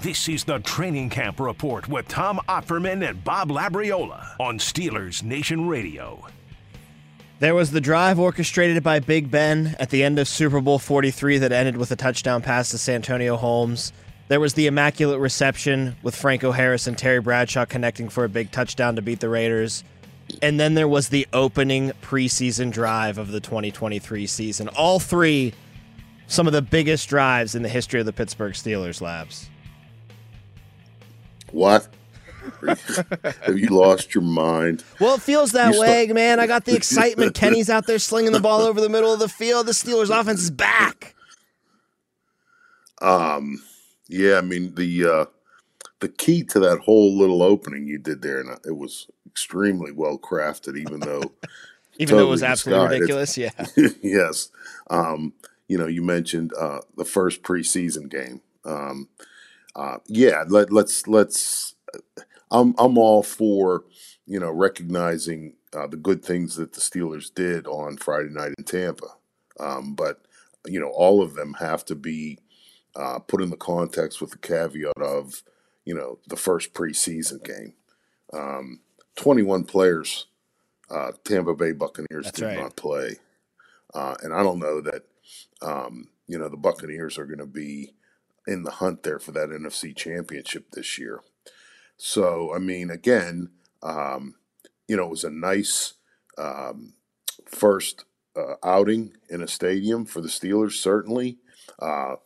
This is the Training Camp Report with Tom Opferman and Bob Labriola on Steelers Nation Radio. There was the drive orchestrated by Big Ben at the end of Super Bowl 43 that ended with a touchdown pass to Santonio Holmes. There was the immaculate reception with Franco Harris and Terry Bradshaw connecting for a big touchdown to beat the Raiders. And then there was the opening preseason drive of the 2023 season. All three, some of the biggest drives in the history of the Pittsburgh Steelers labs. What? Have you lost your mind? Well, it feels that you way, man. I got the excitement. Kenny's out there slinging the ball over the middle of the field. The Steelers' offense is back. Um, yeah, I mean the uh, the key to that whole little opening you did there, and it was extremely well crafted, even though even totally though it was absolutely ridiculous. Yeah. yes. Um, you know, you mentioned uh, the first preseason game. Um, uh, yeah, let, let's let's. I'm I'm all for you know recognizing uh, the good things that the Steelers did on Friday night in Tampa, um, but you know all of them have to be uh, put in the context with the caveat of you know the first preseason game. Um, 21 players, uh, Tampa Bay Buccaneers That's did right. not play, uh, and I don't know that um, you know the Buccaneers are going to be in the hunt there for that NFC championship this year. So, I mean, again, um, you know, it was a nice um, first uh, outing in a stadium for the Steelers, certainly. Uh,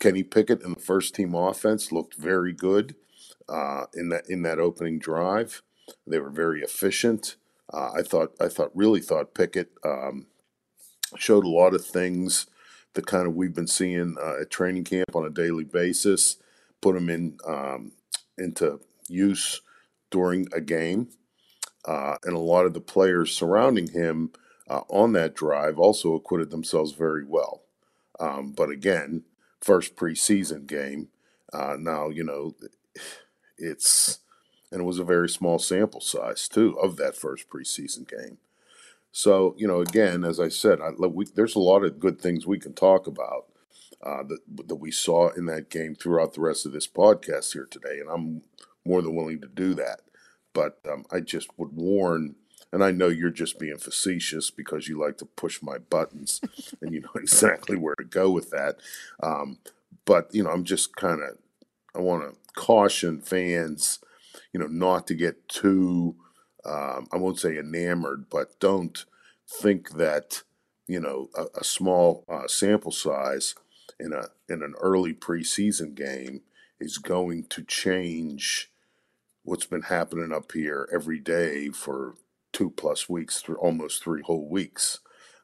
Kenny Pickett and the first team offense looked very good uh, in that in that opening drive. They were very efficient. Uh, I thought I thought really thought Pickett um, showed a lot of things the kind of we've been seeing uh, at training camp on a daily basis, put them in um, into use during a game, uh, and a lot of the players surrounding him uh, on that drive also acquitted themselves very well. Um, but again, first preseason game. Uh, now you know it's and it was a very small sample size too of that first preseason game. So, you know, again, as I said, I, we, there's a lot of good things we can talk about uh, that, that we saw in that game throughout the rest of this podcast here today, and I'm more than willing to do that. But um, I just would warn, and I know you're just being facetious because you like to push my buttons and you know exactly where to go with that. Um, but, you know, I'm just kind of, I want to caution fans, you know, not to get too um, I won't say enamored, but don't think that you know a, a small uh, sample size in a in an early preseason game is going to change what's been happening up here every day for two plus weeks, through almost three whole weeks.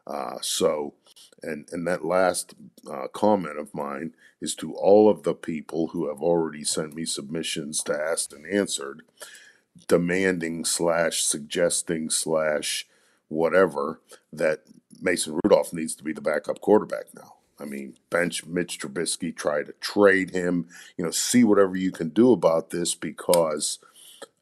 Uh, so, and and that last uh, comment of mine is to all of the people who have already sent me submissions to asked and answered demanding slash suggesting slash whatever that Mason Rudolph needs to be the backup quarterback now. I mean, bench Mitch Trubisky, try to trade him, you know, see whatever you can do about this because,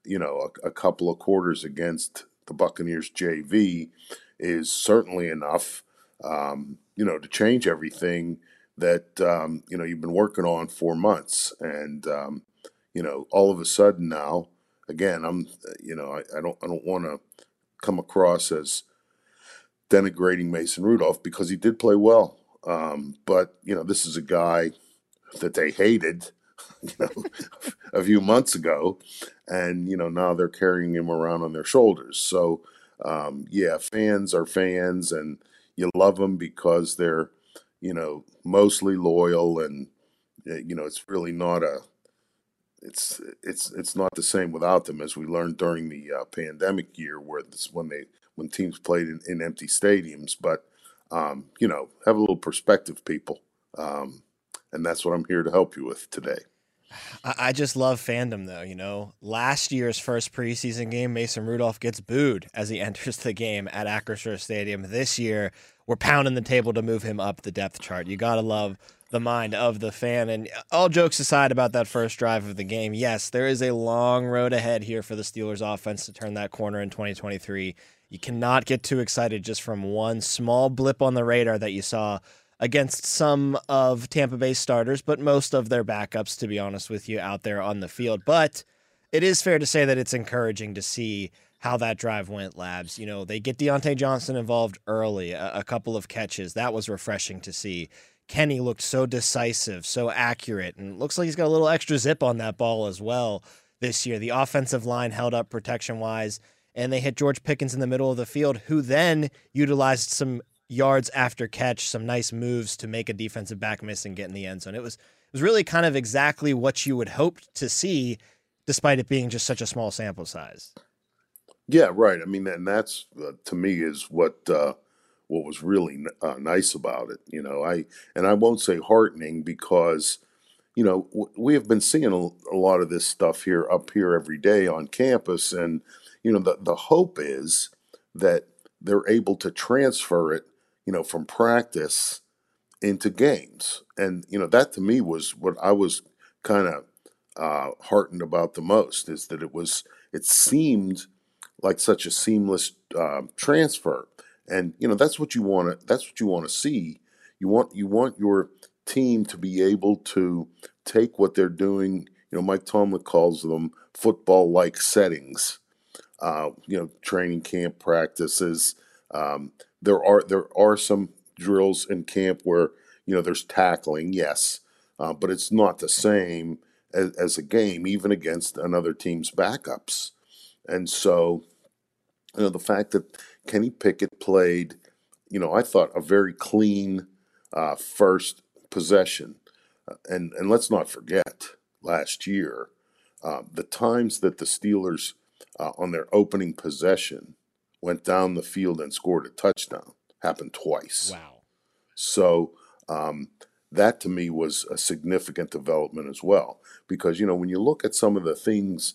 you know, a, a couple of quarters against the Buccaneers JV is certainly enough, um, you know, to change everything that, um, you know, you've been working on for months. And, um, you know, all of a sudden now, again, I'm you know I, I don't I don't want to come across as denigrating Mason Rudolph because he did play well. Um, but you know, this is a guy that they hated, you know, a few months ago, and you know now they're carrying him around on their shoulders. So um, yeah, fans are fans, and you love them because they're you know mostly loyal, and you know it's really not a it's it's it's not the same without them as we learned during the uh, pandemic year where this when they when teams played in, in empty stadiums but um, you know, have a little perspective, people. Um, and that's what I'm here to help you with today. I just love fandom, though. You know, last year's first preseason game, Mason Rudolph gets booed as he enters the game at Acrisure Stadium. This year, we're pounding the table to move him up the depth chart. You got to love the mind of the fan. And all jokes aside about that first drive of the game, yes, there is a long road ahead here for the Steelers offense to turn that corner in 2023. You cannot get too excited just from one small blip on the radar that you saw against some of Tampa Bay starters, but most of their backups, to be honest with you, out there on the field. But it is fair to say that it's encouraging to see how that drive went, Labs. You know, they get Diontae Johnson involved early, a, a couple of catches. That was refreshing to see. Kenny looked so decisive, so accurate, and looks like he's got a little extra zip on that ball as well this year. The offensive line held up protection wise, and they hit George Pickens in the middle of the field, who then utilized some yards after catch, some nice moves to make a defensive back miss and get in the end zone. It was it was really kind of exactly what you would hope to see, despite it being just such a small sample size. Yeah, right. I mean, and that's uh, to me is what uh, what was really uh, nice about it. You know, I and I won't say heartening because you know w- we have been seeing a, a lot of this stuff here up here every day on campus, and you know the the hope is that they're able to transfer it you know, from practice into games. And, you know, that to me was what I was kind of uh, heartened about the most is that it was, it seemed like such a seamless uh, transfer. And, you know, that's what you want to, that's what you want to see. You want, you want your team to be able to take what they're doing. You know, Mike Tomlin calls them football like settings, uh, you know, training camp practices, um, there are there are some drills in camp where you know there's tackling, yes, uh, but it's not the same as, as, a game, even against another team's backups. And so, you know, the fact that Kenny Pickett played, you know, I thought a very clean uh, first possession, uh, and and let's not forget last year uh, the times that the Steelers uh, on their opening possession went down the field and scored a touchdown. Happened twice. Wow. So um, that to me was a significant development as well. Because, you know, when you look at some of the things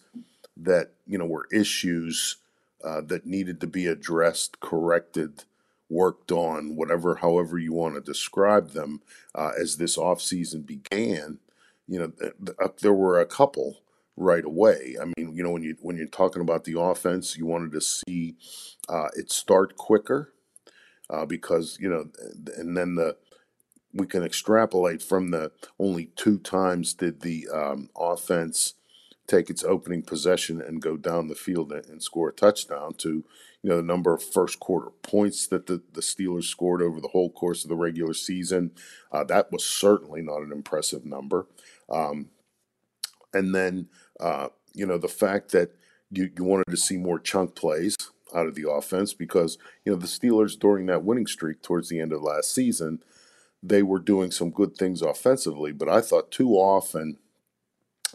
that, you know, were issues uh, that needed to be addressed, corrected, worked on, whatever, however you want to describe them, uh, as this offseason began, you know, th- th- uh, there were a couple right away. I mean, you know, when you when you're talking about the offense, you wanted to see uh, it start quicker uh, because you know, and then the we can extrapolate from the only two times did the um, offense take its opening possession and go down the field and, score a touchdown to you know the number of first quarter points that the, the Steelers scored over the whole course of the regular season. Uh, that was certainly not an impressive number. Um, and then uh, you know the fact that you, you wanted to see more chunk plays out of the offense because you know the Steelers during that winning streak towards the end of last season they were doing some good things offensively but I thought too often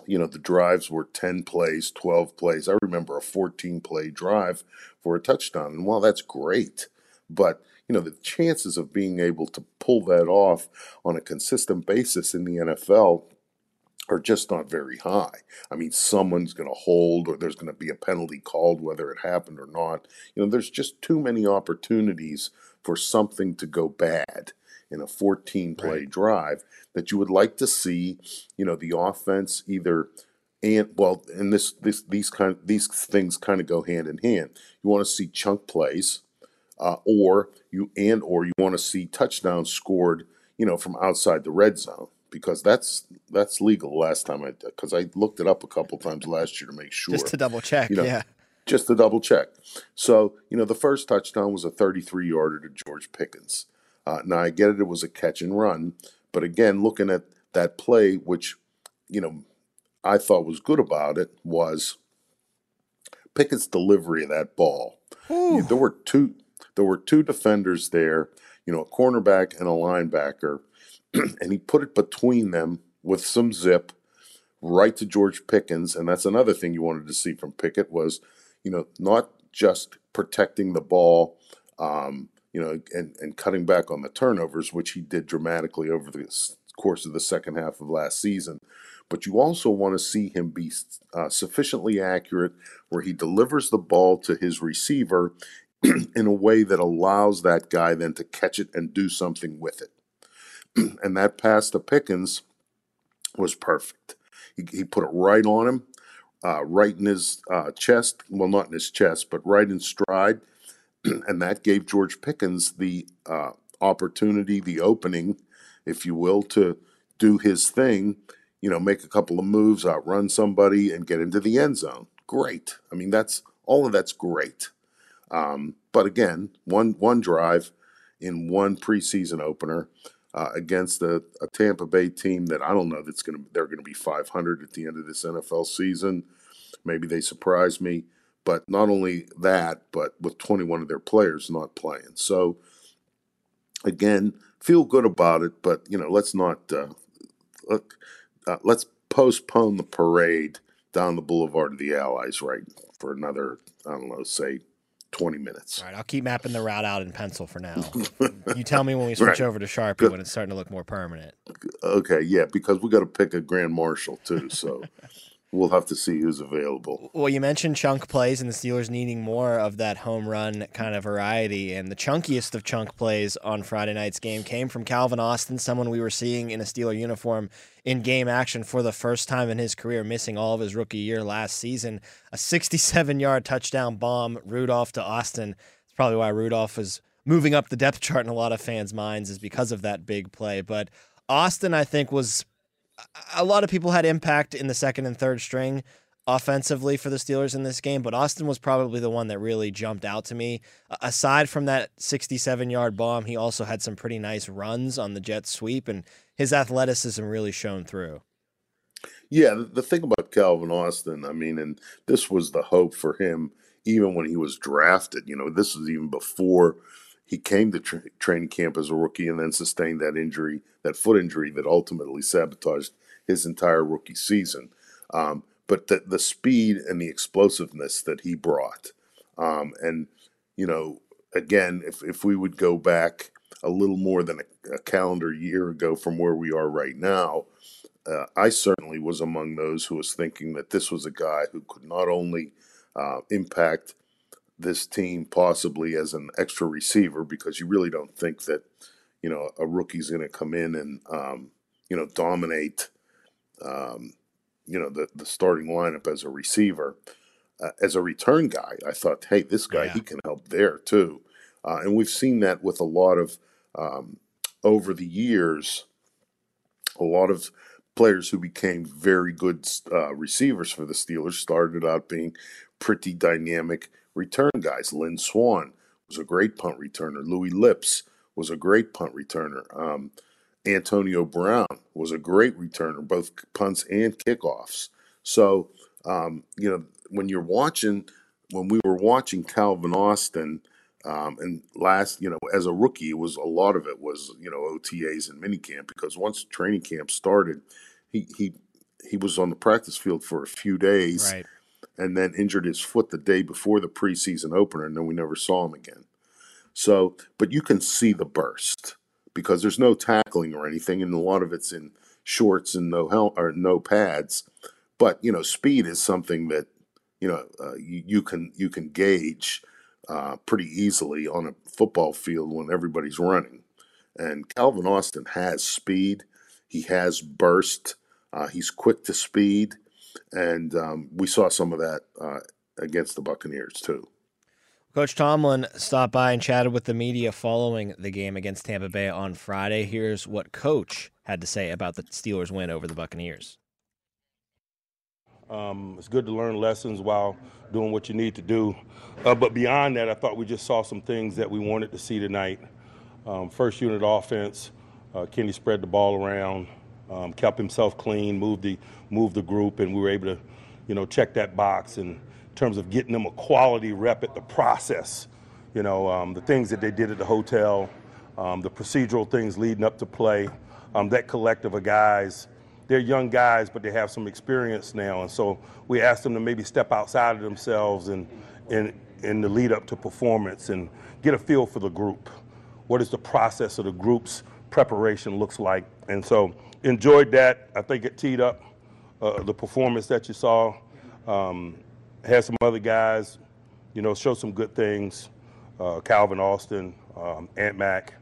you know the drives were 10 plays 12 plays I remember a 14 play drive for a touchdown and while that's great but you know the chances of being able to pull that off on a consistent basis in the NFL are just not very high. I mean, someone's going to hold or there's going to be a penalty called whether it happened or not. You know, there's just too many opportunities for something to go bad in a 14 play right. drive that you would like to see, you know, the offense either and well, and this this these kind these things kind of go hand in hand. You want to see chunk plays uh, or you and or you want to see touchdowns scored, you know, from outside the red zone because that's that's legal. Last time I because I looked it up a couple times last year to make sure, just to double check. You know, yeah, just to double check. So you know, the first touchdown was a 33 yarder to George Pickens. Uh, now I get it; it was a catch and run, but again, looking at that play, which you know I thought was good about it was Pickett's delivery of that ball. There were two there were two defenders there, you know, a cornerback and a linebacker and he put it between them with some zip right to George Pickens. And that's another thing you wanted to see from Pickett was, you know, not just protecting the ball, um, you know, and, and cutting back on the turnovers, which he did dramatically over the course of the second half of last season. But you also want to see him be uh, sufficiently accurate where he delivers the ball to his receiver in a way that allows that guy then to catch it and do something with it. and that pass to Pickens was perfect. He, he put it right on him, uh, right in his uh, chest. Well, not in his chest, but right in stride. and that gave George Pickens the uh, opportunity, the opening, if you will, to do his thing. You know, make a couple of moves, outrun somebody, and get into the end zone. Great. I mean, that's all of that's great. Um, but again, one one drive in one preseason opener uh, against a, a, Tampa Bay team that I don't know that's going to they're going to be 500 at the end of this NFL season. Maybe they surprise me, but not only that, but with 21 of their players not playing. So again, feel good about it, but you know, let's not uh, look. Uh, let's postpone the parade down the Boulevard of the Allies right for another I don't know, say 20 minutes. All right, I'll keep mapping the route out in pencil for now. you tell me when we switch right. over to Sharpie Good. when it's starting to look more permanent. Okay, yeah, because we got to pick a grand marshal too, so we'll have to see who's available. Well, you mentioned chunk plays and the Steelers needing more of that home run kind of variety. And the chunkiest of chunk plays on Friday night's game came from Calvin Austin, someone we were seeing in a Steeler uniform in game action for the first time in his career, missing all of his rookie year last season. A 67 yard touchdown bomb, Rudolph to Austin. It's probably why Rudolph is moving up the depth chart in a lot of fans' minds, is because of that big play. But Austin, I think, was a lot of people had impact in the second and third string offensively for the Steelers in this game, but Austin was probably the one that really jumped out to me. Aside from that 67 yard bomb, he also had some pretty nice runs on the jet sweep, and his athleticism really shone through. Yeah, the thing about Calvin Austin, I mean, and this was the hope for him even when he was drafted. You know, this was even before he came to tra- training camp as a rookie and then sustained that injury, that foot injury that ultimately sabotaged his entire rookie season. Um, but the, the speed and the explosiveness that he brought. Um, and, you know, again, if, if we would go back a little more than a, a calendar year ago from where we are right now, uh, I certainly was among those who was thinking that this was a guy who could not only uh, impact this team possibly as an extra receiver because you really don't think that you know a rookie's going to come in and um, you know dominate um, you know the the starting lineup as a receiver uh, as a return guy I thought hey this guy yeah. he can help there too uh, and we've seen that with a lot of um, over the years a lot of players who became very good uh, receivers for the Steelers started out being pretty dynamic return guys. Lynn Swann was a great punt returner. Louis Lipps was a great punt returner. Um, Antonio Brown was a great returner, both punts and kickoffs. So, um, you know, when you're watching, when we were watching Calvin Austin, um, and last, you know, as a rookie, it was a lot of it was, you know, OTAs and minicamp because once training camp started, he he he was on the practice field for a few days, right and then injured his foot the day before the preseason opener, and then we never saw him again. So, but you can see the burst because there's no tackling or anything, and a lot of it's in shorts and no hel- or no pads. But you know, speed is something that you know uh, you, you, can you can gauge uh, pretty easily on a football field when everybody's running. And Calvin Austin has speed. He has burst. Uh, he's quick to speed and um, we saw some of that uh, against the Buccaneers too. Coach Tomlin stopped by and chatted with the media following the game against Tampa Bay on Friday. Here's what Coach had to say about the Steelers' win over the Buccaneers. Um, it's good to learn lessons while doing what you need to do. Uh, but beyond that, I thought we just saw some things that we wanted to see tonight. Um, first unit offense, uh, Kenny spread the ball around, um, kept himself clean, moved the moved the group, and we were able to, you know, check that box in terms of getting them a quality rep at the process. You know, um, the things that they did at the hotel, um, the procedural things leading up to play, um, that collective of guys. They're young guys, but they have some experience now, and so we asked them to maybe step outside of themselves and in in the lead up to performance and get a feel for the group. what is the process of the group's preparation looks like. And so enjoyed that. I think it teed up uh, the performance that you saw. Um, had some other guys, you know, show some good things. Uh, Calvin Austin, um, Ant Mac,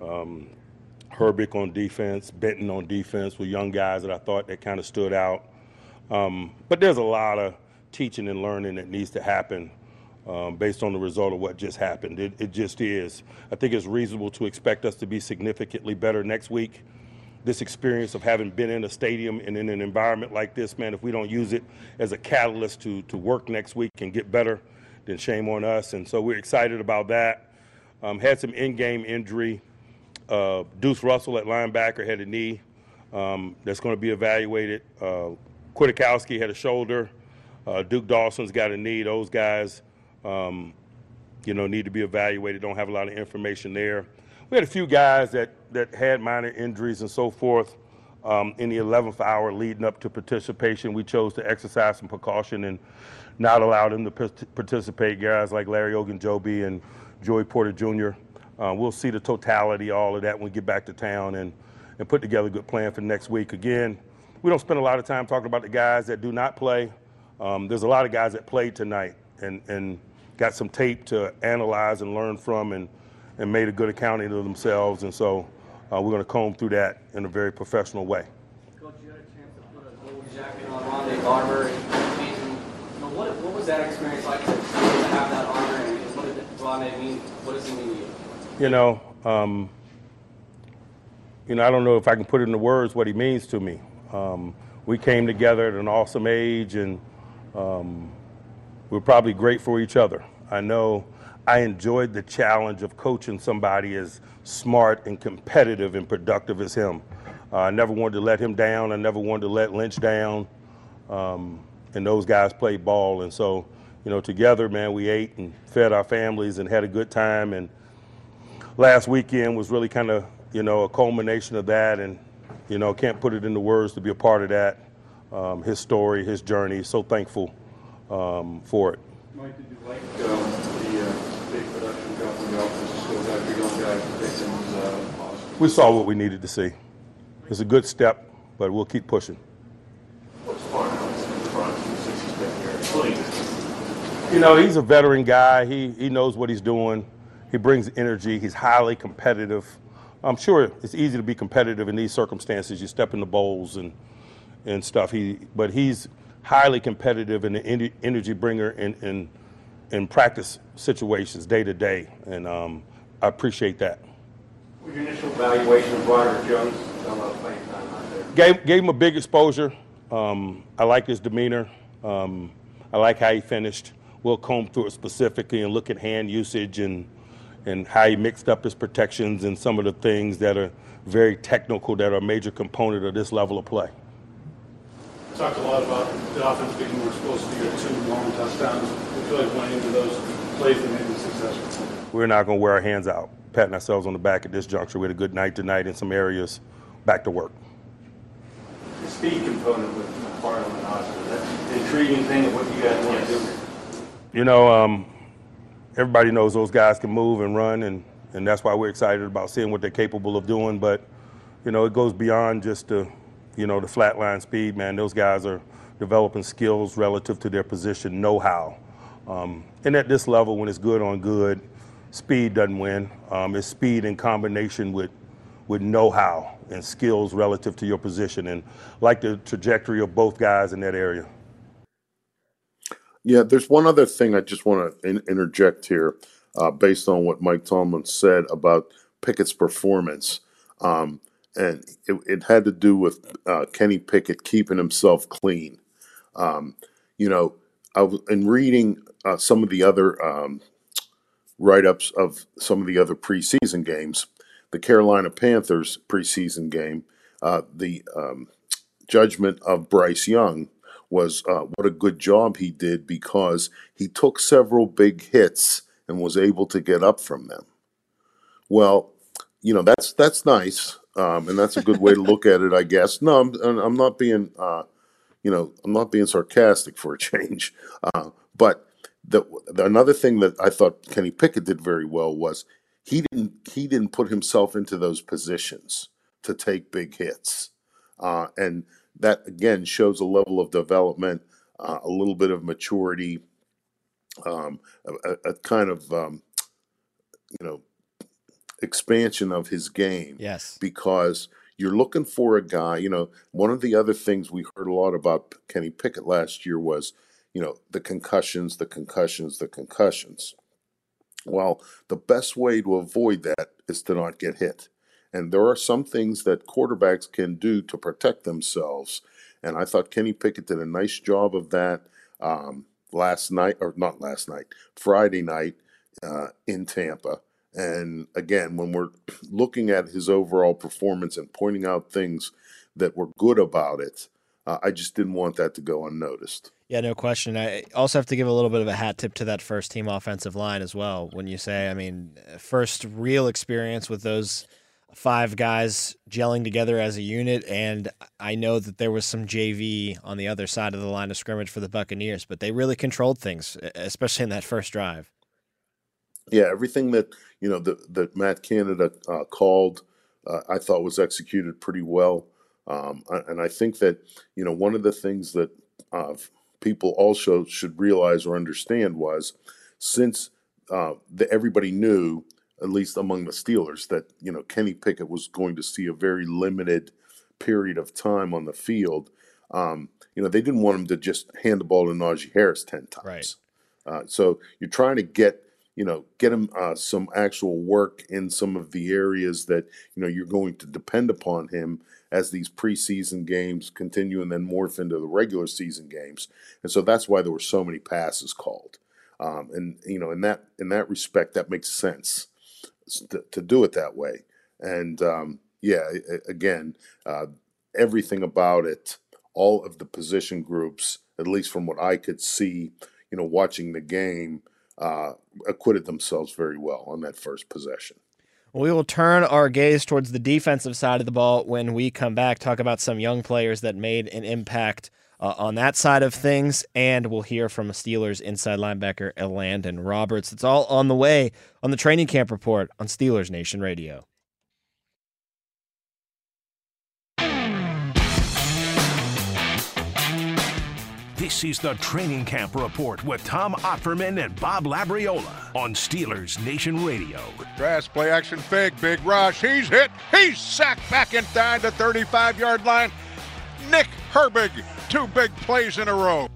um, Herbig on defense, Benton on defense were young guys that I thought that kind of stood out. Um, but there's a lot of teaching and learning that needs to happen um, based on the result of what just happened. It, it, just is. I think it's reasonable to expect us to be significantly better next week. This experience of having been in a stadium and in an environment like this, man, if we don't use it as a catalyst to, to work next week and get better, then shame on us. And so we're excited about that. Um, had some in game injury. Uh, Deuce Russell at linebacker had a knee um, that's going to be evaluated. Uh, Kwiatkoski had a shoulder. Uh, Duke Dawson's got a knee. Those guys um, you know, need to be evaluated. Don't have a lot of information there. We had a few guys that, that had minor injuries and so forth. Um, in the 11th hour leading up to participation, we chose to exercise some precaution and not allow them to participate. Guys like Larry Ogunjobi and Joey Porter Jr. Uh, we'll see the totality, all of that, when we get back to town and, and put together a good plan for next week. Again, we don't spend a lot of time talking about the guys that do not play. Um, there's a lot of guys that played tonight, and, and got some tape to analyze and learn from and, and made a good accounting of themselves. And so uh, we're going to comb through that in a very professional way. Coach, you had a chance to put a gold jacket on Rondé Barber in know, what, what was that experience like to, to have that honor and what did Rondé mean? What does he mean to you? You know, um, you know, I don't know if I can put it into words what he means to me. Um, we came together at an awesome age and um, we're probably great for each other. I know I enjoyed the challenge of coaching somebody as smart and competitive and productive as him. Uh, I never wanted to let him down. I never wanted to let Lynch down. Um, and those guys played ball. And so, you know, together, man, we ate and fed our families and had a good time. And last weekend was really kind of, you know, a culmination of that. And, you know, can't put it into words to be a part of that. Um, his story, his journey. So thankful um, for it. Mike, did you like um, big production company offensive skills after young guys Dixon's uh, We saw what we needed to see. It's a good step, but we'll keep pushing. You know, he's a veteran guy. He he knows what he's doing. He brings energy. He's highly competitive. I'm sure it's easy to be competitive in these circumstances. You step in the bowls and and stuff. He but he's highly competitive and an energy bringer in, in, in practice situations day to day. And um, I appreciate that. What your initial evaluation of Broderick Jones? playing time out there. Gave, gave him a big exposure. Um, I like his demeanor. Um, I like how he finished. We'll comb through it specifically and look at hand usage and and how he mixed up his protections and some of the things that are very technical that are a major component of this level of play talked a lot about the offense being more explosive. You got two long touchdowns. We feel like went into those plays that made them successful. We're not going to wear our hands out, patting ourselves on the back at this juncture. We had a good night tonight in some areas. Back to work. The speed component with McFarland and Oscar, that's the intriguing thing of what you guys want to do. You know, um, everybody knows those guys can move and run, and, and that's why we're excited about seeing what they're capable of doing. But, you know, it goes beyond just the you know, the flatline speed, man, those guys are developing skills relative to their position, know how. Um, and at this level, when it's good on good, speed doesn't win. Um, it's speed in combination with, with know how and skills relative to your position. And like the trajectory of both guys in that area. Yeah, there's one other thing I just want to in- interject here uh, based on what Mike Tomlin said about Pickett's performance. Um, and it, it had to do with uh, Kenny Pickett keeping himself clean. Um, you know, I in reading uh, some of the other um, write-ups of some of the other preseason games. The Carolina Panthers preseason game, uh, the um, judgment of Bryce Young was uh, what a good job he did because he took several big hits and was able to get up from them. Well, you know that's that's nice um, and that's a good way to look at it, I guess. No, I'm, I'm not being, uh, you know, I'm not being sarcastic for a change. Uh, but the, the, another thing that I thought Kenny Pickett did very well was he didn't he didn't put himself into those positions to take big hits, uh, and that again shows a level of development, uh, a little bit of maturity, um, a, a, kind of um, you know expansion of his game. Yes, because you're looking for a guy. You know, one of the other things we heard a lot about Kenny Pickett last year was, you know, the concussions, the concussions, the concussions. Well, the best way to avoid that is to not get hit. And there are some things that quarterbacks can do to protect themselves. And I thought Kenny Pickett did a nice job of that um, last night, or not last night, Friday night uh, in Tampa. And again, when we're looking at his overall performance and pointing out things that were good about it, uh, I just didn't want that to go unnoticed. Yeah, no question. I also have to give a little bit of a hat tip to that first team offensive line as well. When you say, I mean, first real experience with those five guys gelling together as a unit, and I know that there was some JV on the other side of the line of scrimmage for the Buccaneers, but they really controlled things, especially in that first drive. Yeah, everything that you know that that Matt Canada uh, called, uh, I thought was executed pretty well, um, and I think that you know one of the things that uh, people also should realize or understand was since uh, the, everybody knew, at least among the Steelers, that you know Kenny Pickett was going to see a very limited period of time on the field. Um, you know they didn't want him to just hand the ball to Najee Harris ten times. Right. Uh, so you're trying to get you know get him uh, some actual work in some of the areas that you know you're going to depend upon him as these preseason games continue and then morph into the regular season games. And so that's why there were so many passes called. Um, and you know, in that in that respect, that makes sense to, to do it that way. And um, yeah, again, uh, everything about it, all of the position groups, at least from what I could see, you know, watching the game, uh, acquitted themselves very well on that first possession. We will turn our gaze towards the defensive side of the ball when we come back, talk about some young players that made an impact uh, on that side of things, and we'll hear from Steelers inside linebacker, Elandon Roberts. It's all on the way on the training camp report on Steelers Nation Radio. This is the Training Camp Report with Tom Opferman and Bob Labriola on Steelers Nation Radio. Trask play action fake, big rush. He's hit. He's sacked back inside the 35 yard line. Nick Herbig, two big plays in a row.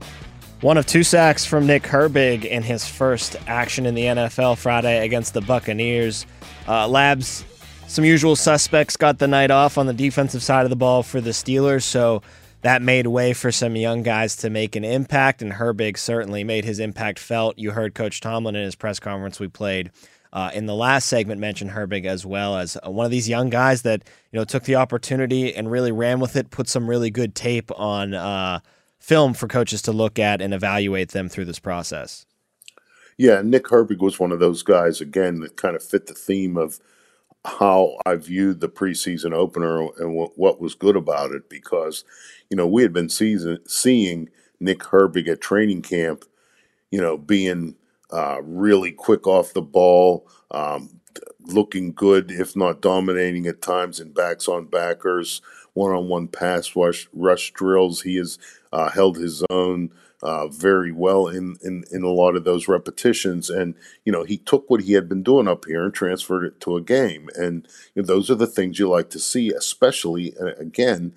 One of two sacks from Nick Herbig in his first action in the NFL Friday against the Buccaneers. Uh, Labs, some usual suspects got the night off on the defensive side of the ball for the Steelers, so that made way for some young guys to make an impact, and Herbig certainly made his impact felt. You heard Coach Tomlin in his press conference we played uh, in the last segment mention Herbig as well as uh, one of these young guys that you know took the opportunity and really ran with it, put some really good tape on uh, film for coaches to look at and evaluate them through this process. Yeah, Nick Herbig was one of those guys again that kind of fit the theme of how I viewed the preseason opener and what, what was good about it because, you know, we had been season, seeing Nick Herbig at training camp, you know, being uh, really quick off the ball, um, looking good, if not dominating at times in backs on backers, one on one pass rush, rush drills. He has uh, held his own uh, very well in, in in a lot of those repetitions. And you know, he took what he had been doing up here and transferred it to a game. And you know, those are the things you like to see, especially uh, again,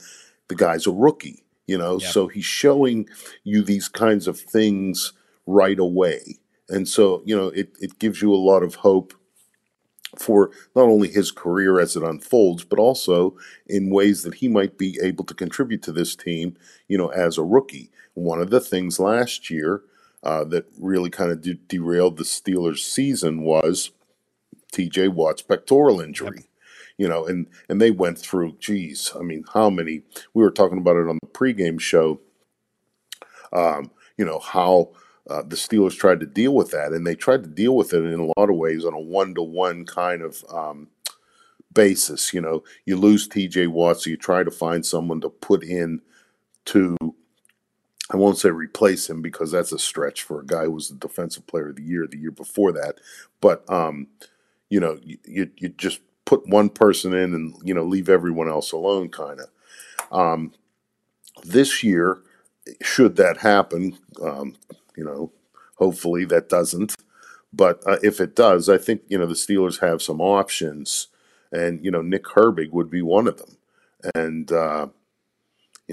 the guy's a rookie. You know, yep. so he's showing you these kinds of things right away. And so, you know, it, it gives you a lot of hope for not only his career as it unfolds, but also in ways that he might be able to contribute to this team, you know, as a rookie. One of the things last year uh, that really kind of de- derailed the Steelers' season was T.J. Watt's pectoral injury. Yep. You know, and and they went through. Geez, I mean, how many? We were talking about it on the pregame show. Um, you know how uh, the Steelers tried to deal with that, and they tried to deal with it in a lot of ways on a one-to-one kind of um, basis. You know, you lose T.J. Watt, so you try to find someone to put in to I won't say replace him because that's a stretch for a guy who was the defensive player of the year the year before that. But um, you know, you, you just put one person in and, you know, leave everyone else alone kind of. Um, this year, should that happen, um, you know, hopefully that doesn't. But uh, if it does, I think, you know, the Steelers have some options. And, you know, Nick Herbig would be one of them. And, uh,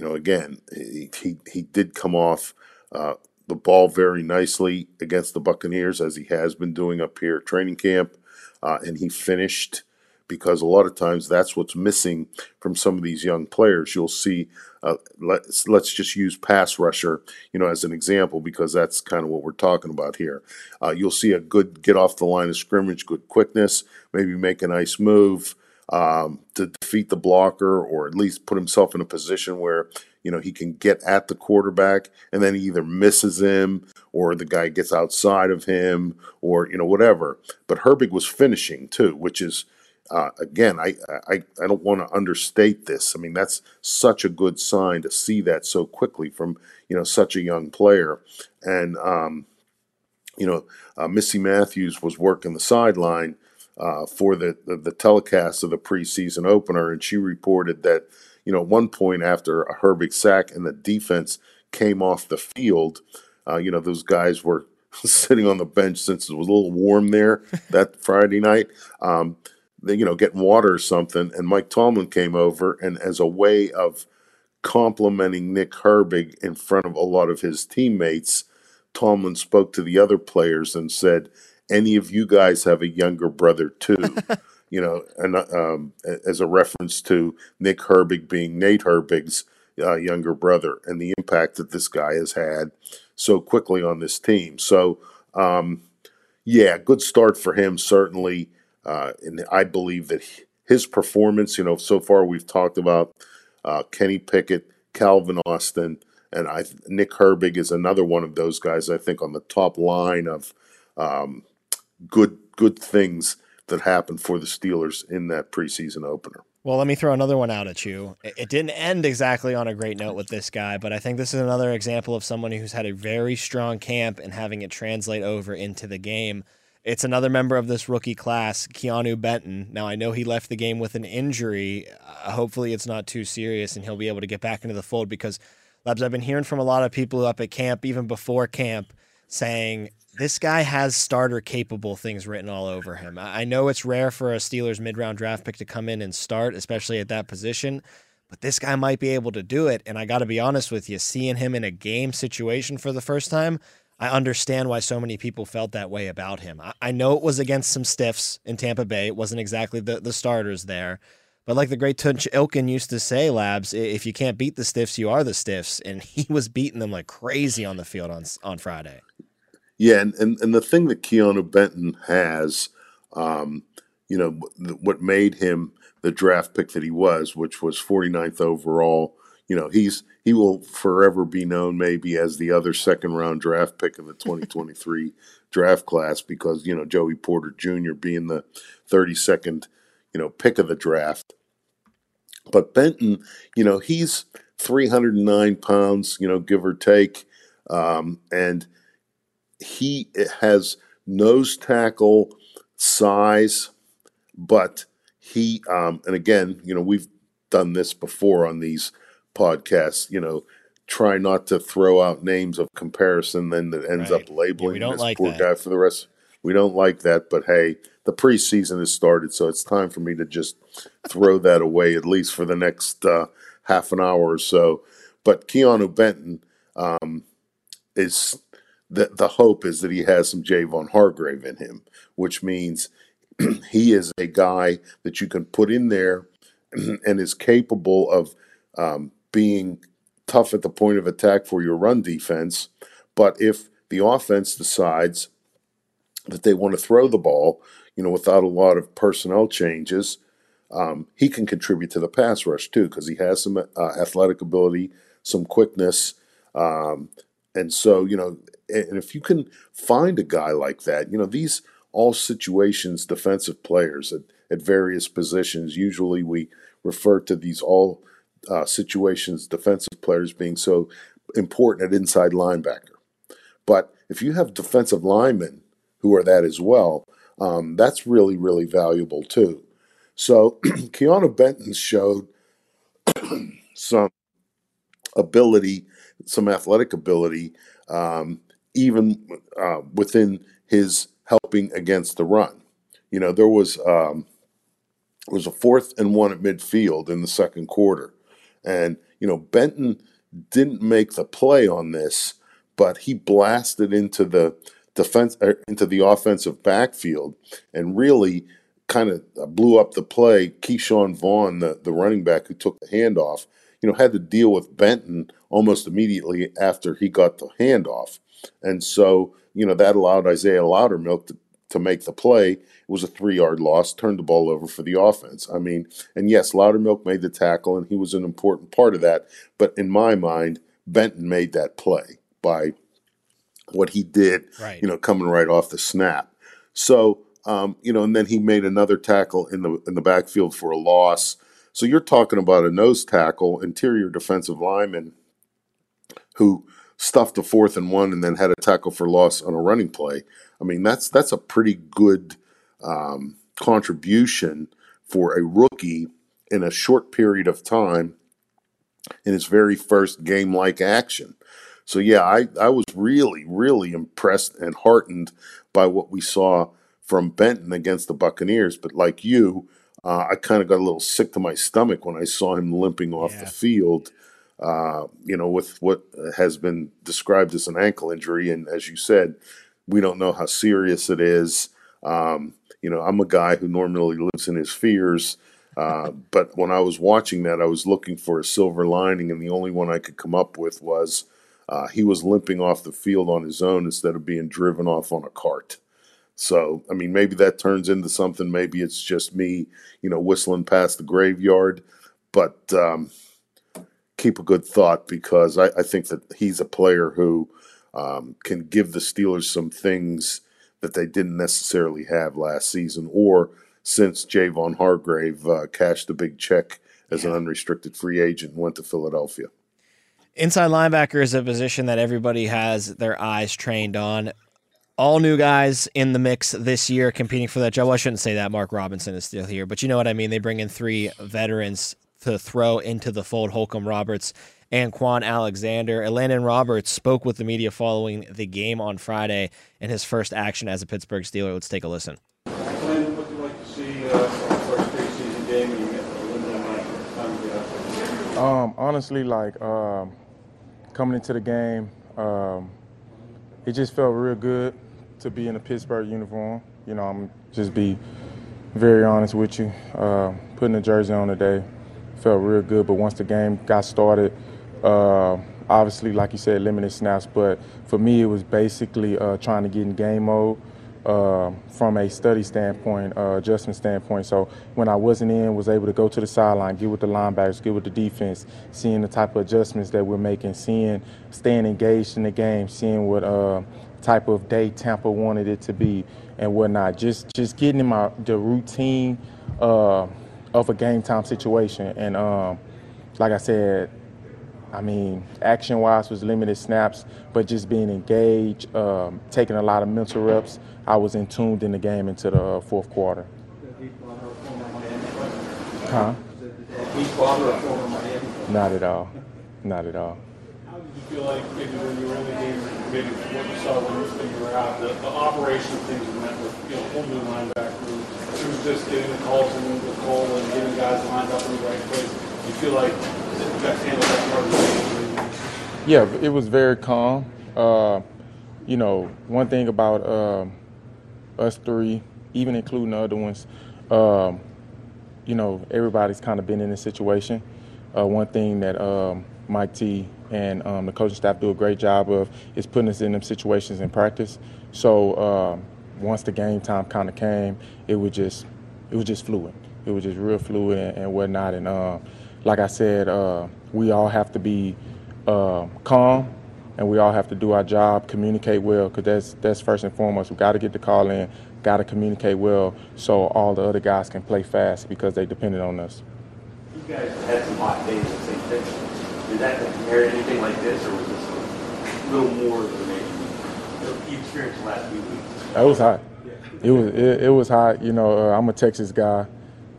you know, again, he, he, he did come off uh, the ball very nicely against the Buccaneers, as he has been doing up here at training camp. Uh, and he finished because a lot of times that's what's missing from some of these young players. You'll see, uh, let's, let's just use pass rusher, you know, as an example, because that's kind of what we're talking about here. Uh, you'll see a good get off the line of scrimmage, good quickness, maybe make a nice move um, to defeat the blocker or at least put himself in a position where you know he can get at the quarterback and then he either misses him or the guy gets outside of him or you know whatever. But herbig was finishing too which is uh, again I, I i don't want to understate this. I mean that's such a good sign to see that so quickly from you know such a young player. And um you know uh, Missi Matthews was working the sideline uh, for the, the, the telecast of the preseason opener, and she reported that you know at one point after a Herbig sack and the defense came off the field, uh, you know those guys were sitting on the bench since it was a little warm there that Friday night. Um, they, you know, getting water or something, and Mike Tomlin came over, and as a way of complimenting Nick Herbig in front of a lot of his teammates, Tomlin spoke to the other players and said, any of you guys have a younger brother too. you know, and um, as a reference to Nick Herbig being Nate Herbig's uh, younger brother and the impact that this guy has had so quickly on this team. So, um, yeah, good start for him, certainly. Uh, and I believe that his performance, you know, so far we've talked about uh, Kenny Pickett, Calvin Austin, and I, Nick Herbig is another one of those guys, I think, on the top line of um, good good things that happened for the Steelers in that preseason opener. Well, let me throw another one out at you. It didn't end exactly on a great note with this guy, but I think this is another example of someone who's had a very strong camp and having it translate over into the game. It's another member of this rookie class, Keanu Benton. Now, I know he left the game with an injury. Uh, hopefully, it's not too serious and he'll be able to get back into the fold because, Labs, I've been hearing from a lot of people up at camp, even before camp, saying this guy has starter capable things written all over him. I know it's rare for a Steelers mid round draft pick to come in and start, especially at that position, but this guy might be able to do it. And I got to be honest with you, seeing him in a game situation for the first time, I understand why so many people felt that way about him. I, know it was against some stiffs in Tampa Bay. It wasn't exactly the, the starters there. But like the great Tunch Ilkin used to say, Labs, if you can't beat the stiffs, you are the stiffs. And he was beating them like crazy on the field on on Friday. Yeah, and, and, and the thing that Keanu Benton has, um, you know, what made him the draft pick that he was, which was 49th overall, you know, he's he will forever be known maybe as the other second round draft pick of the 2023 draft class because, you know, Joey Porter Jr. being the 32nd, you know, pick of the draft. But Benton, you know, he's 309 pounds, you know, give or take. Um, and – he has nose tackle size, but he um, and again, you know, we've done this before on these podcasts. You know, try not to throw out names of comparison, then that ends right. up labeling yeah, this like poor that. guy for the rest. We don't like that, but hey, the preseason has started, so it's time for me to just throw that away at least for the next uh, half an hour or so. But Keanu Benton um, is the the hope is that he has some Javon Hargrave in him, which means he is a guy that you can put in there and is capable of um, being tough at the point of attack for your run defense. But if the offense decides that they want to throw the ball, you know, without a lot of personnel changes, um, he can contribute to the pass rush too because he has some uh, athletic ability, some quickness. Um, and so, you know, and if you can find a guy like that, you know, these all situations defensive players at, at various positions, usually we refer to these all uh, situations defensive players being so important at inside linebacker. But if you have defensive linemen who are that as well, um, that's really, really valuable too. So Keanu Benton showed some ability, some athletic ability, um, even uh, within his helping against the run. You know, there was um, was a fourth and one at midfield in the second quarter, and you know Benton didn't make the play on this, but he blasted into the defense er, into the offensive backfield and really kind of blew up the play. Ke'Shawn Vaughn, the, the running back who took the handoff, you know, had to deal with Benton almost immediately after he got the handoff. And so, you know, that allowed Isaiah Loudermilk to, to make the play. It was a three yard loss, turned the ball over for the offense. I mean, and yes, Loudermilk made the tackle and he was an important part of that. But in my mind, Benton made that play by what he did, Right. you know, coming right off the snap. So, um, you know, and then he made another tackle in the in the backfield for a loss. So you're talking about a nose tackle, interior defensive lineman who stuffed a fourth and one and then had a tackle for loss on a running play. I mean, that's that's a pretty good um, contribution for a rookie in a short period of time in his very first game like action. So yeah, I, I was really, really impressed and heartened by what we saw from Benton against the Buccaneers. But like you, uh, I kind of got a little sick to my stomach when I saw him limping off Yeah. the field. Uh, you know, with what has been described as an ankle injury, and as you said, we don't know how serious it is. Um, you know, I'm a guy who normally lives in his fears. Uh, but when I was watching that, I was looking for a silver lining, and the only one I could come up with was uh, he was limping off the field on his own instead of being driven off on a cart. So, I mean, maybe that turns into something. Maybe it's just me, you know, whistling past the graveyard. But um, keep a good thought because I, I think that he's a player who um, can give the Steelers some things that they didn't necessarily have last season or since Javon Hargrave uh, cashed a big check as an unrestricted free agent and went to Philadelphia. Inside linebacker is a position that everybody has their eyes trained on. All new guys in the mix this year competing for that job. Well, I shouldn't say that. Mark Robinson is still here, but you know what I mean. They bring in three veterans to throw into the fold Holcomb Roberts and Kwon Alexander. Elandon Roberts spoke with the media following the game on Friday and his first action as a Pittsburgh Steeler. Let's take a listen. Lynn, what would you like to see uh, first preseason game and you get a limited amount of time to get out there? Um, honestly, like um, coming into the game, um, it just felt real good to be in a Pittsburgh uniform. You know, I'm just be very honest with you. Uh, putting the jersey on today felt real good, but once the game got started, uh, obviously, like you said, limited snaps. But for me, it was basically uh, trying to get in game mode uh, from a study standpoint, uh, adjustment standpoint. So when I wasn't in, was able to go to the sideline, get with the linebackers, get with the defense, seeing the type of adjustments that we're making, seeing, staying engaged in the game, seeing what uh, type of day Tampa wanted it to be and whatnot. Just just getting in my the routine uh, of a game time situation. And um, like I said, I mean, action wise was limited snaps, but just being engaged, um, taking a lot of mental reps. I was in tuned in the game into the uh, fourth quarter. Huh? Not at all. Not at all. How did you feel like maybe when you were in the game, maybe what you saw when you, were out, the, the operation things went with, you know, whole new linebacker through just getting the calls in with Cole and getting guys lined up in the right place? You feel like got to that part of the game? Yeah, it was very calm. Uh, you know, one thing about um, us three, even including the other ones, um, you know, everybody's kind of been in this situation. Uh, one thing that um, Mike T and um, the coaching staff do a great job of is putting us in them situations in practice. So um, once the game time kind of came, it was just it was just fluid. It was just real fluid and, and whatnot. And uh, like I said, uh, we all have to be uh, calm and we all have to do our job, communicate well, because that's that's first and foremost. We got to get the call in, got to communicate well, so all the other guys can play fast because they depended on us. You guys had some hot days at St. Did that compare to anything like this, or was this a little more than maybe experienced last few weeks? It was hot. it was it, it was hot. You know, uh, I'm a Texas guy.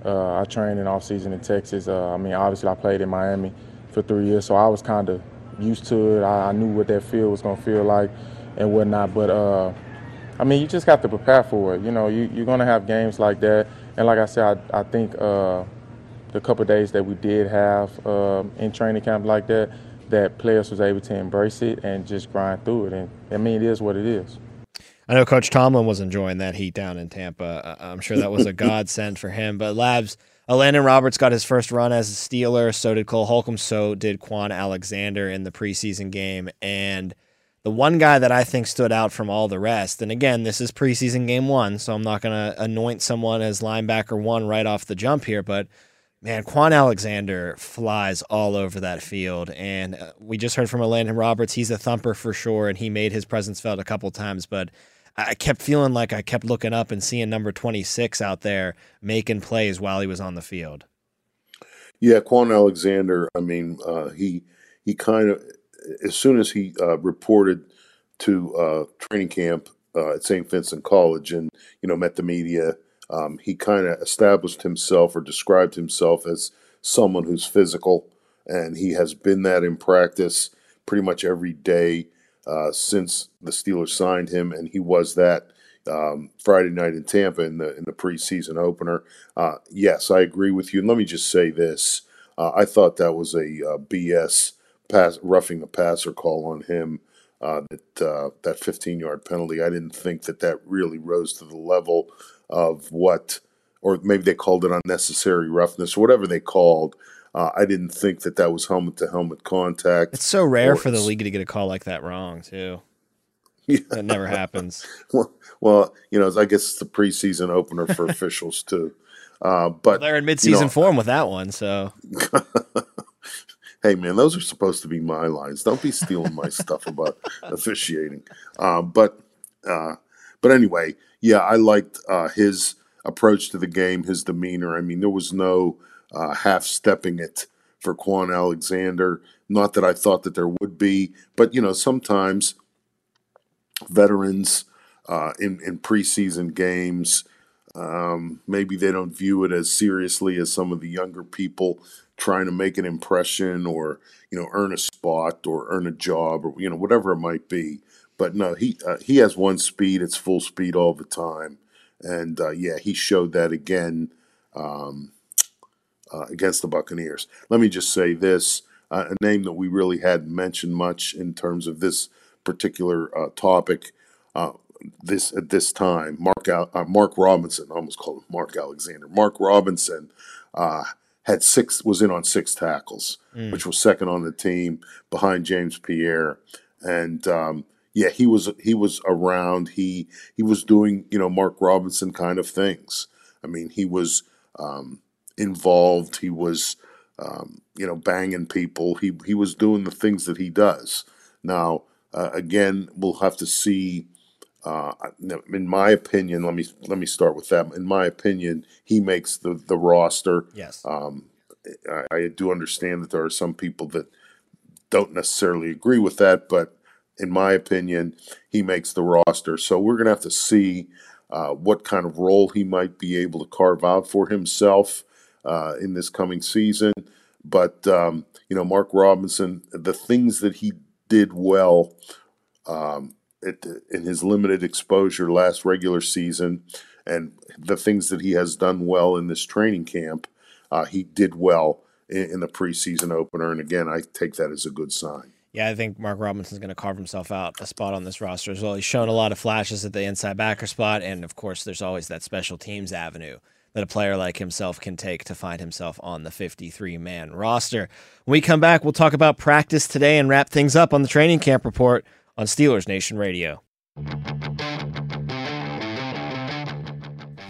Uh, I trained in off season in Texas. Uh, I mean, obviously, I played in Miami for three years, so I was kind of used to it. I, I, knew what that field was gonna feel like and whatnot. But uh, I mean, you just got to prepare for it. You know, you, are gonna have games like that, and like I said, I, I think uh, the couple days that we did have uh, in training camp like that, that players was able to embrace it and just grind through it. And I mean, it is what it is. I know Coach Tomlin was enjoying that heat down in Tampa. I'm sure that was a godsend for him. But Labs, uh, Elandon Roberts got his first run as a Steeler. So did Cole Holcomb. So did Kwon Alexander in the preseason game. And the one guy that I think stood out from all the rest, and again, this is preseason game one, so I'm not going to anoint someone as linebacker one right off the jump here, but man, Kwon Alexander flies all over that field. And uh, we just heard from Elandon Roberts. He's a thumper for sure, and he made his presence felt a couple times. But I kept feeling like I kept looking up and seeing number 26 out there making plays while he was on the field. Yeah, Kwon Alexander, I mean, uh, he he kind of, as soon as he uh, reported to uh, training camp uh, at St. Vincent College and, you know, met the media – um, he kind of established himself or described himself as someone who's physical, and he has been that in practice pretty much every day uh, since the Steelers signed him, and he was that um, Friday night in Tampa in the in the preseason opener. Uh, yes, I agree with you. And let me just say this: uh, I thought that was a uh, BS pass, roughing the passer call on him. Uh, that uh, that 15 yard penalty. I didn't think that that really rose to the level of what, or maybe they called it unnecessary roughness, or whatever they called. Uh, I didn't think that that was helmet to helmet contact. It's so rare for the league to get a call like that wrong, too. Yeah. That never happens. well, well, you know, I guess it's the preseason opener for officials too. Uh, but well, they're in midseason you know, form with that one, so. hey man, those are supposed to be my lines. Don't be stealing my stuff about officiating. Uh, but uh, but anyway, yeah, I liked uh, his approach to the game, his demeanor. I mean, there was no uh, half stepping it for Kwon Alexander. Not that I thought that there would be, but you know, sometimes veterans uh, in in preseason games. Um, maybe they don't view it as seriously as some of the younger people trying to make an impression or you know earn a spot or earn a job or you know whatever it might be. But no, he uh, he has one speed. It's full speed all the time, and uh, yeah, he showed that again um, uh, against the Buccaneers. Let me just say this: uh, a name that we really hadn't mentioned much in terms of this particular uh, topic. Uh, this at this time, Mark Al- Mark Robinson, I almost called him Mark Alexander. Mark Robinson had six was in on six tackles, mm. which was second on the team behind James Pierre. And um, yeah, he was he was around. He he was doing you know Mark Robinson kind of things. I mean, he was um, involved. He was um, you know banging people. He he was doing the things that he does. Now uh, again, we'll have to see. Uh, in my opinion, let me let me start with that. In my opinion, he makes the the roster. Yes. Um, I, I do understand that there are some people that don't necessarily agree with that, but in my opinion, he makes the roster. So we're going to have to see uh, what kind of role he might be able to carve out for himself uh, in this coming season. But, um, you know, Mark Robinson, the things that he did well um, it, in his limited exposure last regular season and the things that he has done well in this training camp, uh, he did well in, in the preseason opener. And again, I take that as a good sign. Yeah, I think Mark Robinson's going to carve himself out a spot on this roster as well. He's shown a lot of flashes at the inside backer spot, and of course, there's always that special teams avenue that a player like himself can take to find himself on the 53 man roster. When we come back, we'll talk about practice today and wrap things up on the training camp report on Steelers Nation Radio.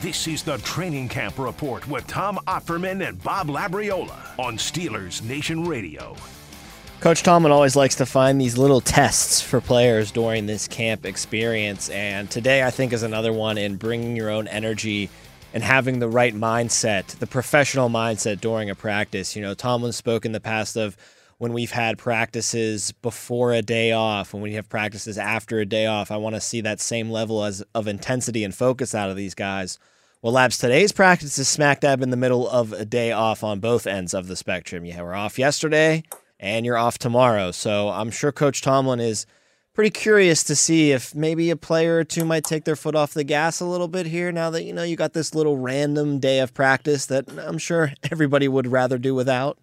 This is the Training Camp Report with Tom Opferman and Bob Labriola on Steelers Nation Radio. Coach Tomlin always likes to find these little tests for players during this camp experience, and today I think is another one in bringing your own energy and having the right mindset, the professional mindset during a practice. You know, Tomlin spoke in the past of when we've had practices before a day off, when we have practices after a day off. I want to see that same level as of intensity and focus out of these guys. Well, Labs, today's practice is smack dab in the middle of a day off on both ends of the spectrum. Yeah, we're off yesterday and you're off tomorrow. So I'm sure Coach Tomlin is pretty curious to see if maybe a player or two might take their foot off the gas a little bit here now that, you know, you got this little random day of practice that I'm sure everybody would rather do without.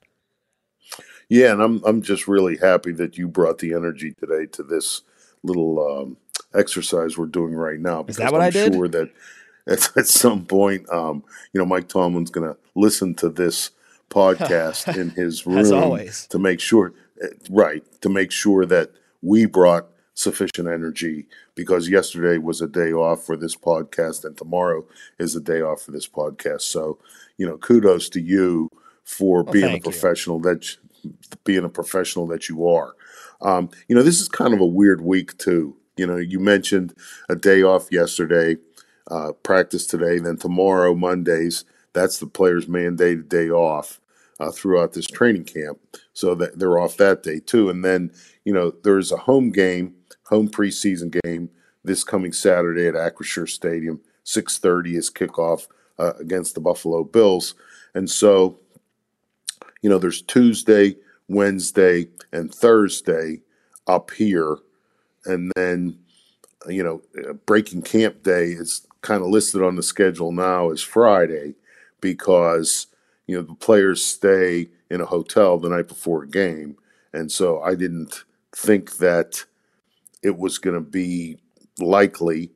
Yeah, and I'm I'm just really happy that you brought the energy today to this little um, exercise we're doing right now. Because Is that what I'm I did? Sure that at, at some point, um, you know, Mike Tomlin's going to listen to this podcast in his room to make sure, right, to make sure that we brought sufficient energy because yesterday was a day off for this podcast and tomorrow is a day off for this podcast. So, you know, kudos to you for well, being a professional you. that being a professional that you are. Um, you know, this is kind of a weird week too. You know, you mentioned a day off yesterday, uh, practice today, then tomorrow, Mondays. That's the players' mandated day off uh, throughout this training camp, so that they're off that day too. And then, you know, there's a home game, home preseason game this coming Saturday at Acrisure Stadium. 6:30 is kickoff uh, against the Buffalo Bills, and so you know, there's Tuesday, Wednesday, and Thursday up here. And then, you know, breaking camp day is kind of listed on the schedule now as Friday because, you know, the players stay in a hotel the night before a game. And so I didn't think that it was going to be likely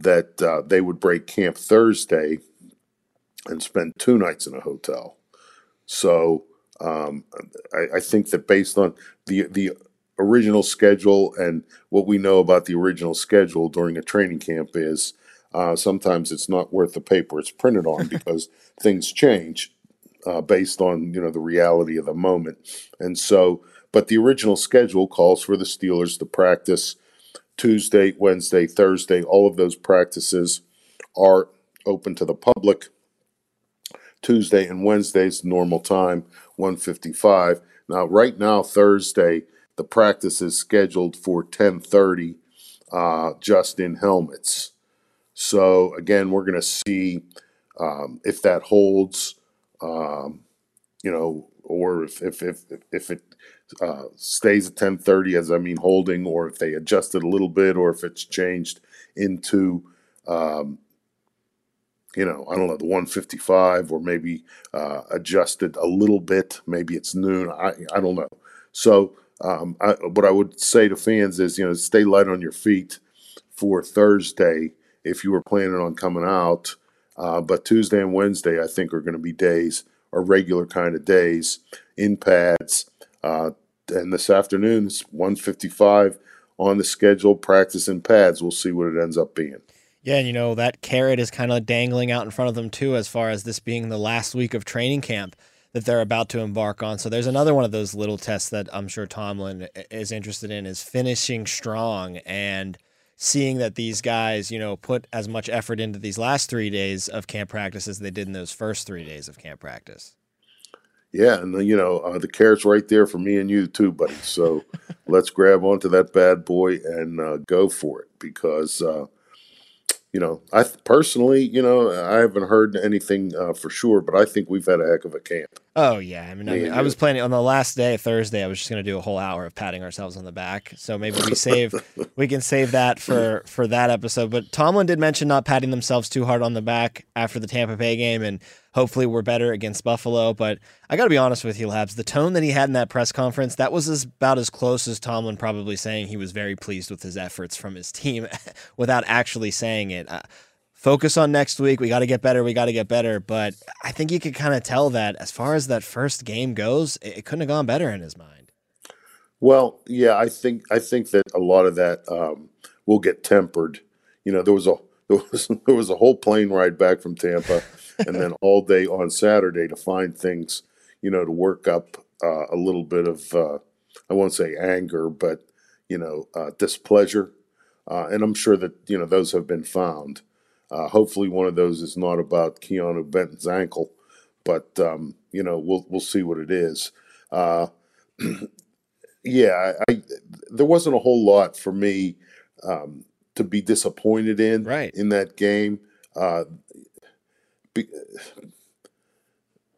that uh, they would break camp Thursday and spend two nights in a hotel. So um, I, I, think that based on the the original schedule and what we know about the original schedule during a training camp is uh, sometimes it's not worth the paper it's printed on because things change uh, based on you know the reality of the moment. And so, but the original schedule calls for the Steelers to practice Tuesday, Wednesday, Thursday. All of those practices are open to the public. Tuesday and Wednesdays normal time 155. Now, right now, Thursday, the practice is scheduled for 1030 uh, just in helmets. So, again, we're going to see um, if that holds, um, you know, or if, if, if, if it uh, stays at 1030, as I mean holding, or if they adjust it a little bit, or if it's changed into um, you know, I don't know, the 155 or maybe uh, adjusted a little bit. Maybe it's noon. I, I don't know. So, um, I, what I would say to fans is, you know, stay light on your feet for Thursday if you were planning on coming out. Uh, but Tuesday and Wednesday, I think, are going to be days, or regular kind of days in pads. Uh, and this afternoon, it's 155 on the schedule, practice in pads. We'll see what it ends up being. Yeah, and you know, that carrot is kind of dangling out in front of them too, as far as this being the last week of training camp that they're about to embark on. So there's another one of those little tests that I'm sure Tomlin is interested in is finishing strong and seeing that these guys, you know, put as much effort into these last three days of camp practice as they did in those first three days of camp practice. Yeah, and you know uh, the carrot's right there for me and you too, buddy. So let's grab onto that bad boy and uh, go for it because uh, you know, I personally, you know, I haven't heard anything uh, for sure, but I think we've had a heck of a camp. Oh yeah, I mean, I, mean, I was planning on the last day, Thursday. I was just going to do a whole hour of patting ourselves on the back. So maybe we save, we can save that for for that episode. But Tomlin did mention not patting themselves too hard on the back after the Tampa Bay game, and hopefully we're better against Buffalo. But I got to be honest with you, Labs. The tone that he had in that press conference that was as, about as close as Tomlin probably saying he was very pleased with his efforts from his team, without actually saying it. Uh, focus on next week. We got to get better. We got to get better. But I think you could kind of tell that as far as that first game goes, it, couldn't have gone better in his mind. Well, yeah, I think I think that a lot of that um, will get tempered. You know, there was a there was there was a whole plane ride back from Tampa, and then all day on Saturday to find things, you know, to work up uh, a little bit of uh, I won't say anger, but you know, uh, displeasure, uh, and I'm sure that you know those have been found. Uh, hopefully, one of those is not about Keanu Benton's ankle, but um, you know we'll we'll see what it is. Uh, yeah, I, I there wasn't a whole lot for me um, to be disappointed in Right. in that game. Uh, be,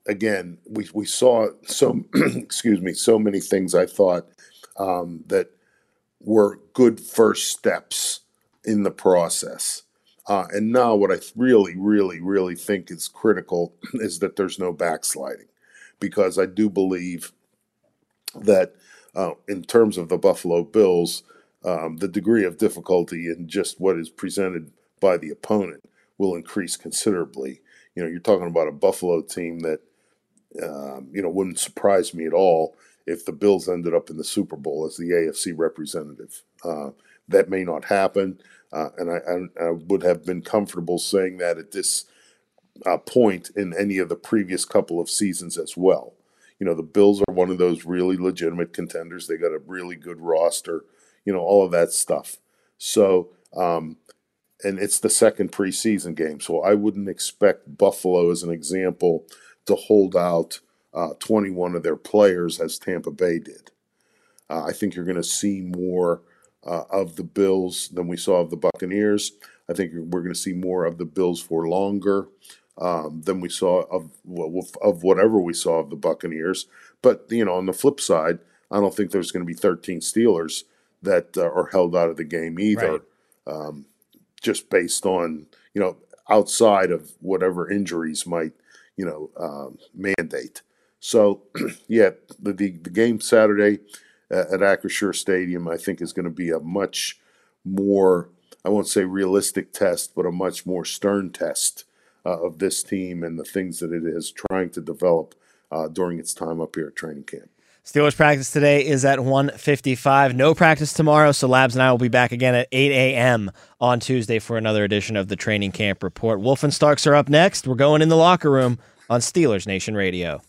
again, we we saw so excuse me so many things I thought um, that were good first steps in the process. Uh, and now, what I really, really, really think is critical is that there's no backsliding, because I do believe that uh, in terms of the Buffalo Bills, um, the degree of difficulty in just what is presented by the opponent will increase considerably. You know, you're talking about a Buffalo team that, um, you know, wouldn't surprise me at all if the Bills ended up in the Super Bowl as the AFC representative. Uh, that may not happen, uh, and I, I, I would have been comfortable saying that at this uh, point in any of the previous couple of seasons as well. You know, the Bills are one of those really legitimate contenders. They got a really good roster, you know, all of that stuff. So, um, and it's the second preseason game. So I wouldn't expect Buffalo, as an example, to hold out uh, 21 of their players as Tampa Bay did. Uh, I think you're going to see more uh, of the Bills than we saw of the Buccaneers. I think we're going to see more of the Bills for longer um, than we saw of well, of whatever we saw of the Buccaneers. But you know, on the flip side, I don't think there's going to be 13 Steelers that uh, are held out of the game either, um, just based on you know outside of whatever injuries might you know um, mandate. So yeah, the, the the game Saturday at, at Acrisure Stadium, I think, is going to be a much more I won't say realistic test, but a much more stern test uh, of this team and the things that it is trying to develop uh, during its time up here at training camp. Steelers practice today is at 1:55. No practice tomorrow, so Labs and I will be back again at 8 a.m. on Tuesday for another edition of the Training Camp Report. Wolf and Starks are up next. We're going in the locker room on Steelers Nation Radio.